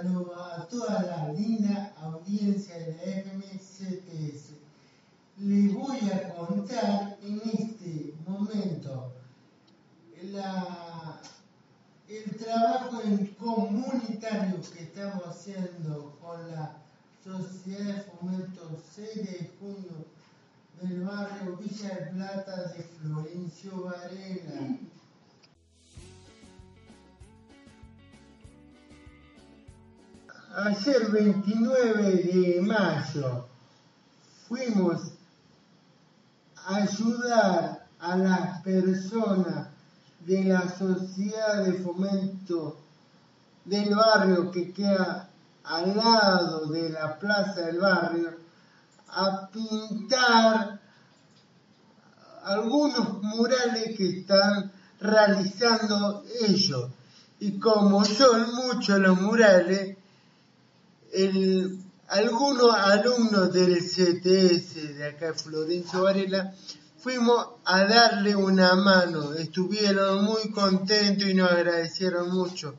A toda la linda audiencia de la FMCTS. Les voy a contar en este momento el trabajo en comunitario que estamos haciendo con la Sociedad de Fomento 6 de junio del barrio Villa del Plata de Florencio Varela. Ayer 29 de mayo fuimos a ayudar a las personas de la sociedad de fomento del barrio que queda al lado de la plaza del barrio a pintar algunos murales que están realizando ellos. Y como son muchos los murales, algunos alumnos del CTS de acá, Florencio Varela, fuimos a darle una mano. Estuvieron muy contentos y nos agradecieron mucho.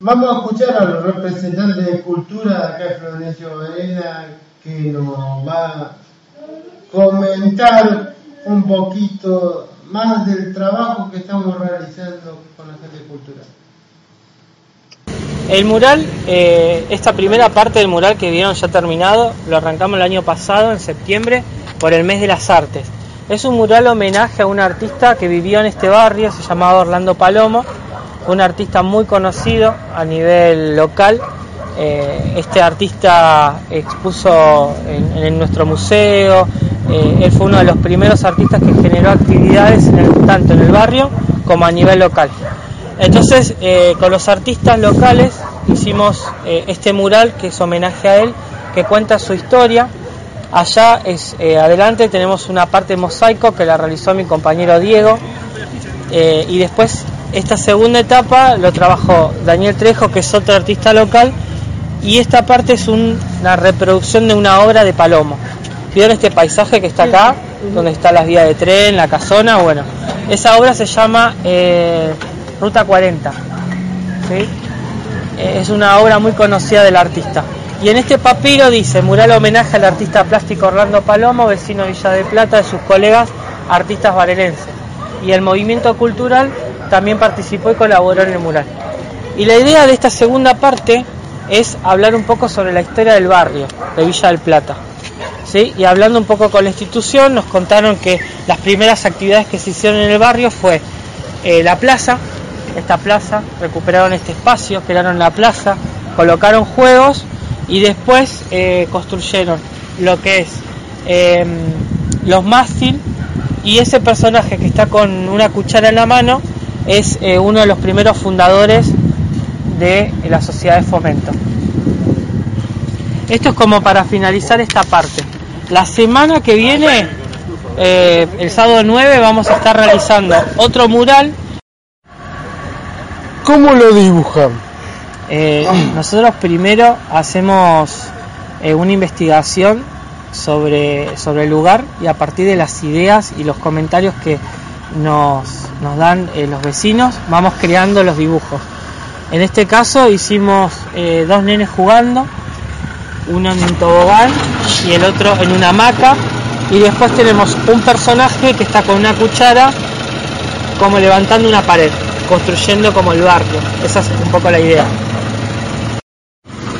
Vamos a escuchar a los representantes de cultura de acá Florencio Varela que nos va a comentar un poquito más del trabajo que estamos realizando con la gente de cultura. El mural, eh, esta primera parte del mural que vieron ya terminado, lo arrancamos el año pasado, en septiembre, por el mes de las artes. Es un mural homenaje a un artista que vivió en este barrio, se llamaba Orlando Palomo, un artista muy conocido a nivel local. Eh, este artista expuso en, en nuestro museo, eh, él fue uno de los primeros artistas que generó actividades tanto en el barrio como a nivel local. Entonces, eh, con los artistas locales hicimos eh, este mural que es homenaje a él, que cuenta su historia. Allá adelante tenemos una parte mosaico que la realizó mi compañero Diego. Y después esta segunda etapa lo trabajó Daniel Trejo, que es otro artista local. Y esta parte es un- una reproducción de una obra de Palomo. ¿Vieron este paisaje que está acá? Donde está las vías de tren, la casona. Bueno, esa obra se llama eh, Ruta 40. ¿sí? Eh, Es una obra muy conocida del artista. Y en este papiro dice, mural homenaje al artista plástico Orlando Palomo, vecino de Villa de Plata, de sus colegas artistas varelenses. Y el movimiento cultural también participó y colaboró en el mural. Y la idea de esta segunda parte es hablar un poco sobre la historia del barrio de Villa del Plata. ¿Sí? Y hablando un poco con la institución, nos contaron que las primeras actividades que se hicieron en el barrio fue eh, la plaza, esta plaza, recuperaron este espacio, crearon la plaza, colocaron juegos y después eh, construyeron lo que es eh, los mástil y ese personaje que está con una cuchara en la mano es eh, uno de los primeros fundadores de la sociedad de fomento. Esto es como para finalizar esta parte. La semana que viene, eh, el sábado 9, vamos a estar realizando otro mural. ¿Cómo lo dibujan? Eh, nosotros primero hacemos eh, una investigación sobre, sobre el lugar y a partir de las ideas y los comentarios que nos, nos dan eh, los vecinos, vamos creando los dibujos. En este caso hicimos dos nenes jugando, uno en un tobogán y el otro en una hamaca. Y después tenemos un personaje que está con una cuchara como levantando una pared, construyendo como el barrio. Esa es un poco la idea.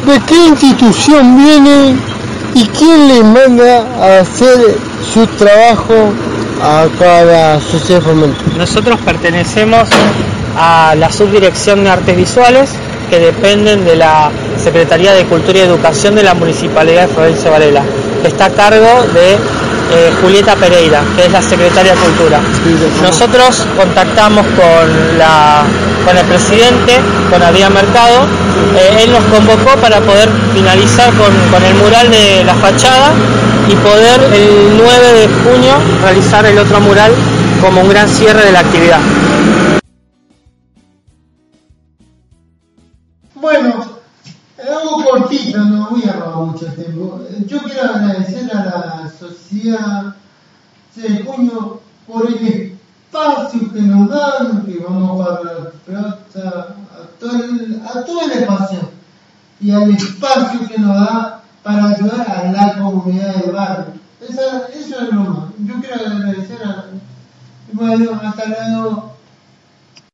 ¿De qué institución viene y quién le manda a hacer su trabajo a cada sociedad fomento? Nosotros pertenecemos a la subdirección de artes visuales que dependen de la Secretaría de Cultura y Educación de la Municipalidad de Florencio Varela, que está a cargo de eh, Julieta Pereira, que es la secretaria de Cultura. Nosotros contactamos con, la, con el presidente, con Adrián Mercado, eh, él nos convocó para poder finalizar con, con el mural de la fachada y poder el 9 de junio realizar el otro mural como un gran cierre de la actividad. Bueno, algo cortito, no voy a robar mucho tiempo. Yo quiero agradecer a la sociedad de junio por el espacio que nos dan, que vamos a el, a todo el espacio y al espacio que nos da para ayudar a la comunidad del barrio. Esa, eso es lo más. Yo quiero agradecer a... Bueno, hasta luego.